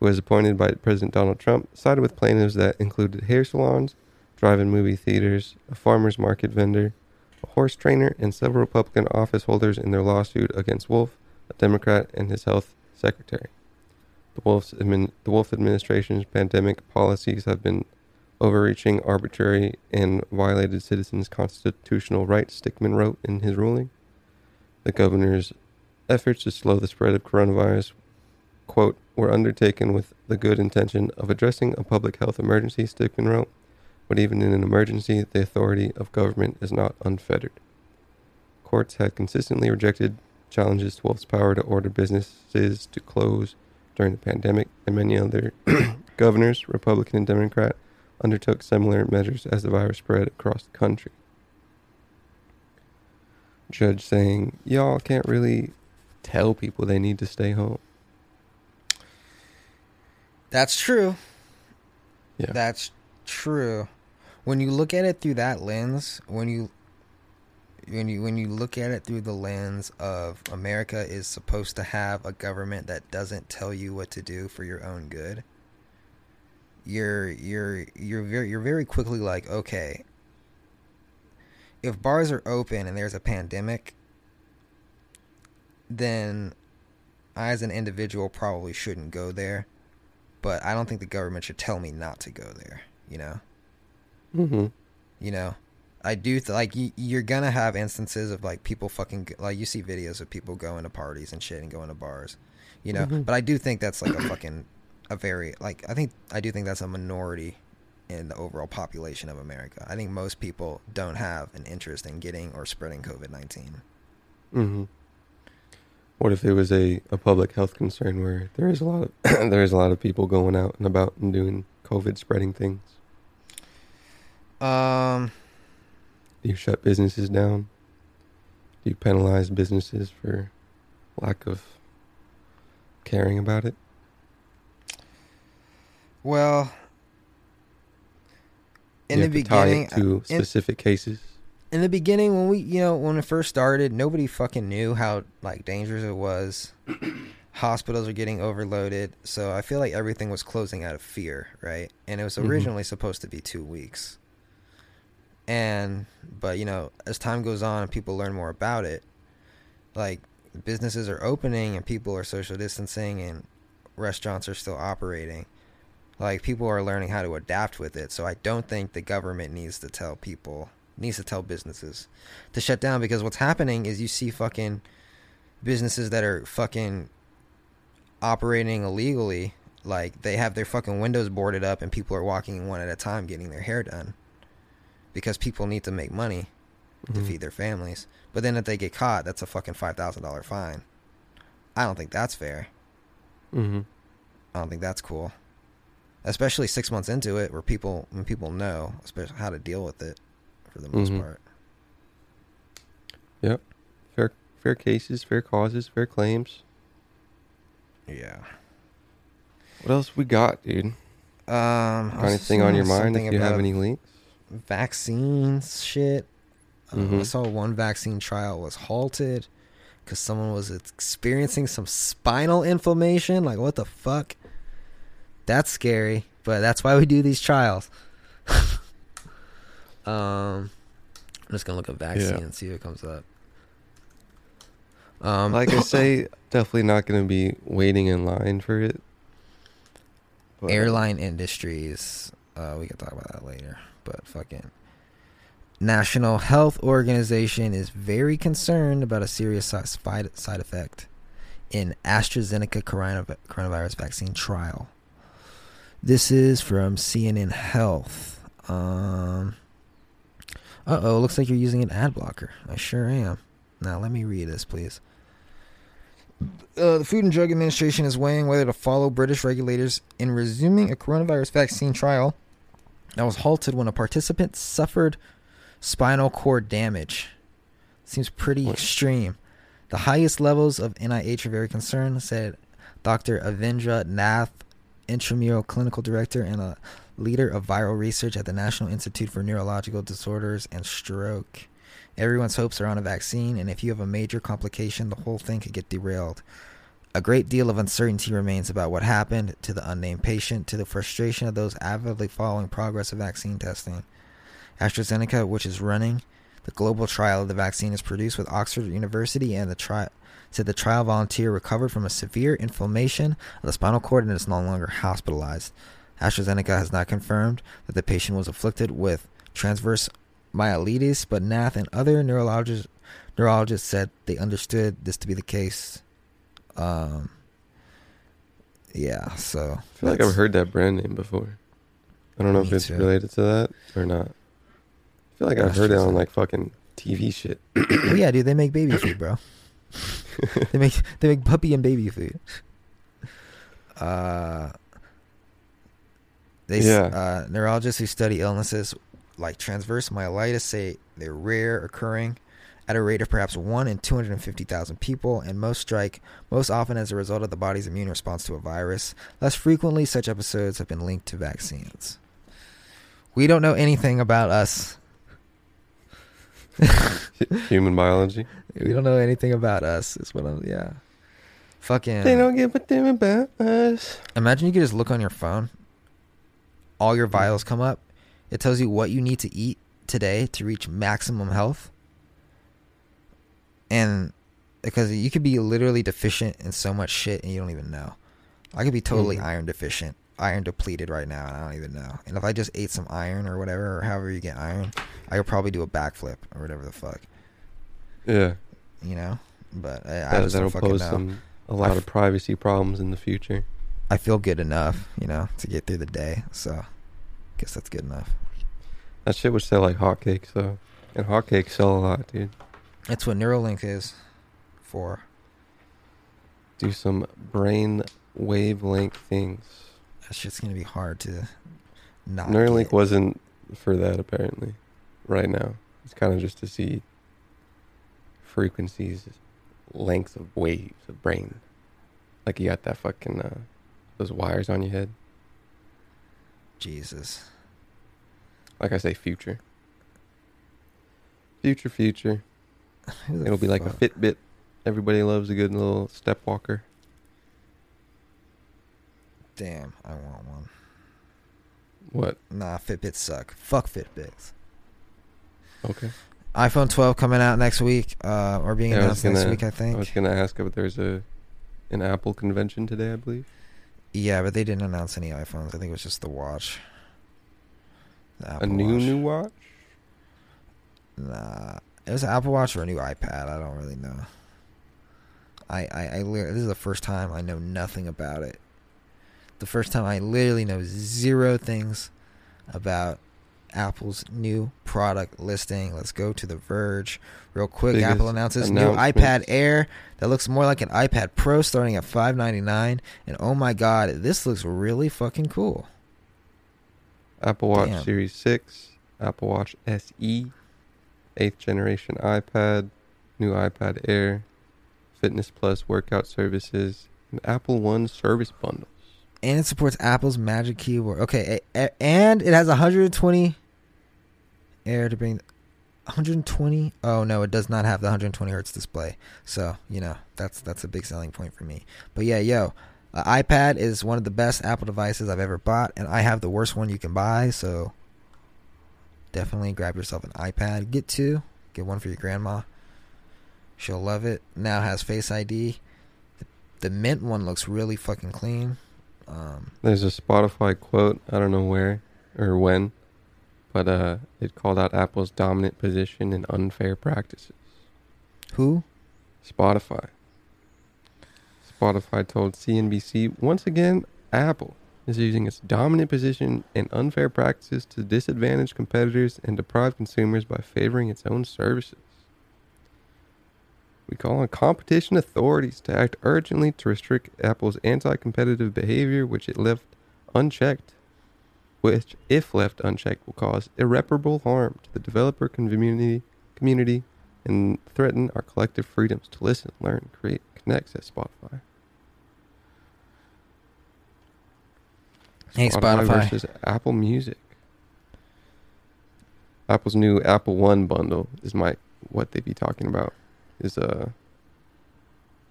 who was appointed by President Donald Trump, sided with plaintiffs that included hair salons, drive-in movie theaters, a farmers market vendor, a horse trainer, and several Republican office holders in their lawsuit against Wolf, a Democrat, and his health secretary. The Wolf's admin, the Wolf administration's pandemic policies have been overreaching, arbitrary, and violated citizens' constitutional rights, Stickman wrote in his ruling. The governor's efforts to slow the spread of coronavirus, quote, were undertaken with the good intention of addressing a public health emergency, Stickman wrote. But even in an emergency, the authority of government is not unfettered. Courts had consistently rejected challenges to Wolf's power to order businesses to close during the pandemic, and many other governors, Republican and Democrat, undertook similar measures as the virus spread across the country. Judge saying, Y'all can't really tell people they need to stay home. That's true. Yeah. That's true. When you look at it through that lens, when you when you when you look at it through the lens of America is supposed to have a government that doesn't tell you what to do for your own good, you're you're you're very you're very quickly like, okay, if bars are open and there's a pandemic, then I as an individual probably shouldn't go there but I don't think the government should tell me not to go there. You know, Mm-hmm. you know, I do th- like y- you're gonna have instances of like people fucking like you see videos of people going to parties and shit and going to bars, you know. But I do think that's like a fucking a very like I think I do think that's a minority in the overall population of America. I think most people don't have an interest in getting or spreading COVID nineteen. Mm-hmm. What if it was a, a public health concern where there is a lot of there is a lot of people going out and about and doing COVID spreading things? Um, Do you shut businesses down? Do you penalize businesses for lack of caring about it? well, in the have to tie beginning, to in- specific cases. in the beginning when we you know when it first started nobody fucking knew how like dangerous it was hospitals are getting overloaded so i feel like everything was closing out of fear right and it was Mhm. originally supposed to be two weeks and but you know as time goes on and people learn more about it like businesses are opening and people are social distancing and restaurants are still operating like people are learning how to adapt with it. So i don't think the government needs to tell people needs to tell businesses to shut down because what's happening is you see fucking businesses that are fucking operating illegally like they have their fucking windows boarded up and people are walking one at a time getting their hair done because people need to make money to Mhm. feed their families but then if they get caught that's a fucking $5000 fine i don't think that's fair Mhm. I don't think that's cool. Especially six months into it, where people when people know, especially how to deal with it, for the most Mhm. part. Yep. Fair fair cases, fair causes, fair claims. Yeah. What else we got, dude? Um. Got anything on your mind? If you have any links? Vaccines shit. Uh, I Mhm. saw one vaccine trial was halted because someone was experiencing some spinal inflammation. Like, what the fuck? That's scary, but that's why we do these trials. um, I'm just gonna look at vaccine Yeah. and see what comes up. Um, like I say, definitely not going to be waiting in line for it. But- airline industries. Uh, we can talk about that later. But fucking National Health Organization is very concerned about a serious side side effect in AstraZeneca coronavirus vaccine trial. This is from CNN Health. Um, uh oh, looks like you're using an ad blocker. I sure am. Now let me read this, please. Uh, the Food and Drug Administration is weighing whether to follow British regulators in resuming a coronavirus vaccine trial that was halted when a participant suffered spinal cord damage. Seems pretty What? extreme. The highest levels of NIH are very concerned, said Dr. Avindra Nath, intramural clinical director and a leader of viral research at the National Institute for Neurological Disorders and Stroke. Everyone's hopes are on a vaccine, and if you have a major complication, the whole thing could get derailed. A great deal of uncertainty remains about what happened to the unnamed patient, to the frustration of those avidly following progress of vaccine testing. AstraZeneca, which is running the global trial of the vaccine, is produced with Oxford University, and the trial said the trial volunteer recovered from a severe inflammation of the spinal cord and is no longer hospitalized. AstraZeneca has not confirmed that the patient was afflicted with transverse myelitis, but Nath and other neurologists neurologists said they understood this to be the case. Um, yeah, so I feel like I've heard that brand name before. I don't know if it's too. related to that or not. I feel like I've heard it on like fucking TV shit. oh yeah, dude, they make baby food, bro. they make they make puppy and baby food. Uh, they Yeah. uh, neurologists who study illnesses like transverse myelitis say they're rare, occurring at a rate of perhaps one in two hundred and fifty thousand people, and most strike most often as a result of the body's immune response to a virus. Less frequently, such episodes have been linked to vaccines. We don't know anything about us. Human biology. We don't know anything about us. Is what I'm. Yeah. Fucking. They don't give a damn about us. Imagine you could just look on your phone. All your vitals come up. It tells you what you need to eat today to reach maximum health. And because you could be literally deficient in so much shit and you don't even know. I could be totally Mhm. iron deficient, iron depleted right now, and I don't even know. And if I just ate some iron or whatever, or however you get iron, I could probably do a backflip or whatever the fuck, Yeah. you know. But I, I That, just that'll don't pose know. some a lot I of privacy problems in the future. I feel good enough, you know, to get through the day. So, I guess that's good enough. That shit would sell like hotcakes though. And hotcakes sell a lot, dude. That's what Neuralink is for. Do some brain wavelength things. That shit's gonna be hard to not. Neuralink get. wasn't for that apparently. Right now, it's kind of just to see frequencies, lengths of waves of brain. Like you got that fucking uh, those wires on your head. Jesus. Like I say, future. Future, future. It'll be like a fuck? Fitbit. Everybody loves a good little step walker. Damn, I want one. What? Nah, Fitbits suck. Fuck Fitbits. Okay. iPhone 12 coming out next week, uh, or being Yeah, announced next gonna- week, I think. I was gonna ask if there's a an Apple convention today. I believe. Yeah, but they didn't announce any iPhones. I think it was just the watch. The a new Watch. new watch. Nah, it was an Apple Watch or a new iPad. I don't really know. I I, I this is the first time I know nothing about it. The first time I literally know zero things about Apple's new product listing. Let's go to The Verge real quick. Biggest Apple announces new iPad Air that looks more like an iPad Pro, starting at five ninety nine. And oh my god, this looks really fucking cool. Apple Watch Damn. Series Six, Apple Watch SE, eighth generation iPad, new iPad Air, Fitness Plus workout services, and Apple One service bundles. and it supports Apple's Magic Keyboard. Okay, and it has 120 air to bring 120. Oh no, it does not have the 120 hertz display. So you know that's that's a big selling point for me. But yeah, yo, uh, iPad is one of the best Apple devices I've ever bought, and I have the worst one you can buy. So definitely grab yourself an iPad. Get two. Get one for your grandma. She'll love it. Now has Face ID. The, the mint one looks really fucking clean. Um, There's a Spotify quote. I don't know where or when, but uh, it called out Apple's dominant position in unfair practices. who? Spotify. Spotify told CNBC once again Apple is using its dominant position and unfair practices to disadvantage competitors and deprive consumers by favoring its own services. We call on competition authorities to act urgently to restrict Apple's anti competitive behavior, which it left unchecked, which, if left unchecked, will cause irreparable harm to the developer community, community and threaten our collective freedoms to listen, learn, create, connect, says Spotify. Hey, Spotify. versus Apple Music. Apple's new Apple One bundle is my what they be talking about is uh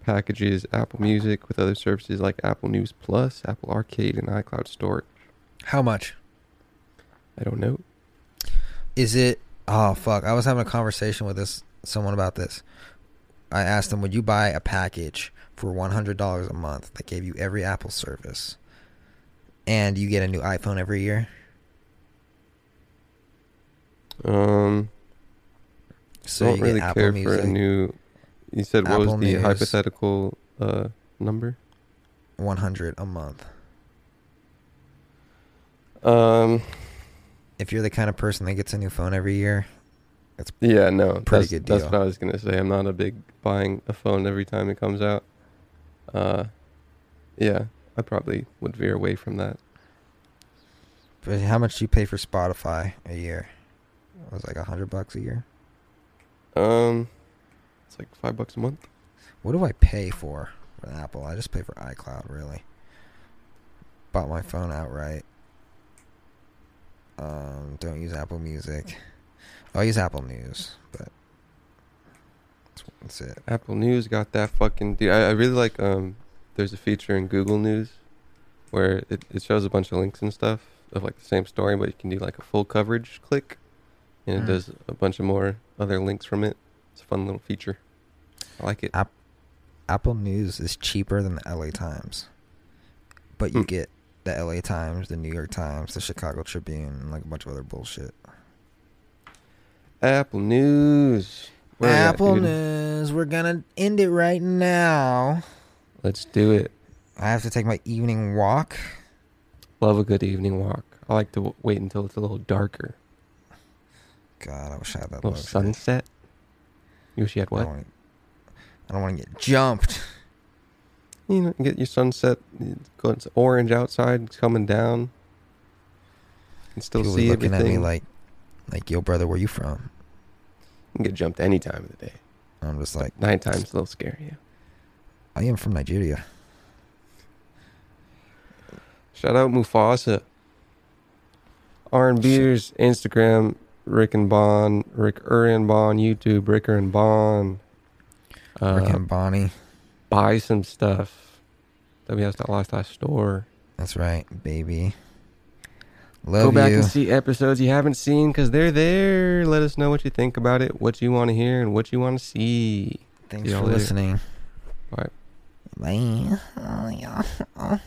packages Apple Music with other services like Apple News Plus, Apple Arcade, and iCloud Storage. How much I don't know. is it? Oh fuck! I was having a conversation with this someone about this. I asked them, "Would you buy a package for one hundred dollars a month that gave you every Apple service, and you get a new iPhone every year?" Um, So don't you really care Music, for a new. You said what Apple was the News. hypothetical uh number? one hundred a month. Um, If you're the kind of person that gets a new phone every year, that's yeah, no, Pretty good That's what I was gonna say. I'm not a big buying a phone every time it comes out. Uh, yeah, I probably would veer away from that. but how much do you pay for Spotify a year? It was like a hundred bucks a year. Um, it's like five bucks a month. What do I pay for Apple? I just pay for iCloud, really. Bought my phone outright. Um, don't use Apple Music. I use Apple News, but that's, that's it. Apple News got that fucking. Dude, I, I really like. Um, there's a feature in Google News where it, it shows a bunch of links and stuff of like the same story, but you can do like a full coverage click, and it Mm. does a bunch of more other links from it. It's a fun little feature. I like it. App- Apple News is cheaper than the LA Times, but you Hmm. get the LA Times, the New York Times, the Chicago Tribune, and like a bunch of other bullshit. Apple News. Where we at, Apple? News. We're gonna end it right now. Let's do it. I have to take my evening walk. Love a good evening walk. I like to w- wait until it's a little darker. God, I wish I had that. A little luxury. sunset. You wish you had what? I don't want to get jumped. You know, get your sunset. It's orange outside. It's coming down. You still People see looking everything. at me like, like, yo, brother, where you from? you can get jumped any time of the day. I'm just like, nine Nighttime's a little scary. Yeah. I am from Nigeria. Shout out Mufasa. R&B's Instagram Rick and Bon, Rick Ur and Bon YouTube, Ricker and Bon. Uh, Rick and Bonnie. buy some stuff. WS.lifestyle store. That's right, baby. Love Go back you. and see episodes you haven't seen because they're there. Let us know what you think about it, what you want to hear, and what you want to see. Thanks See for later. listening. 喂你呀啊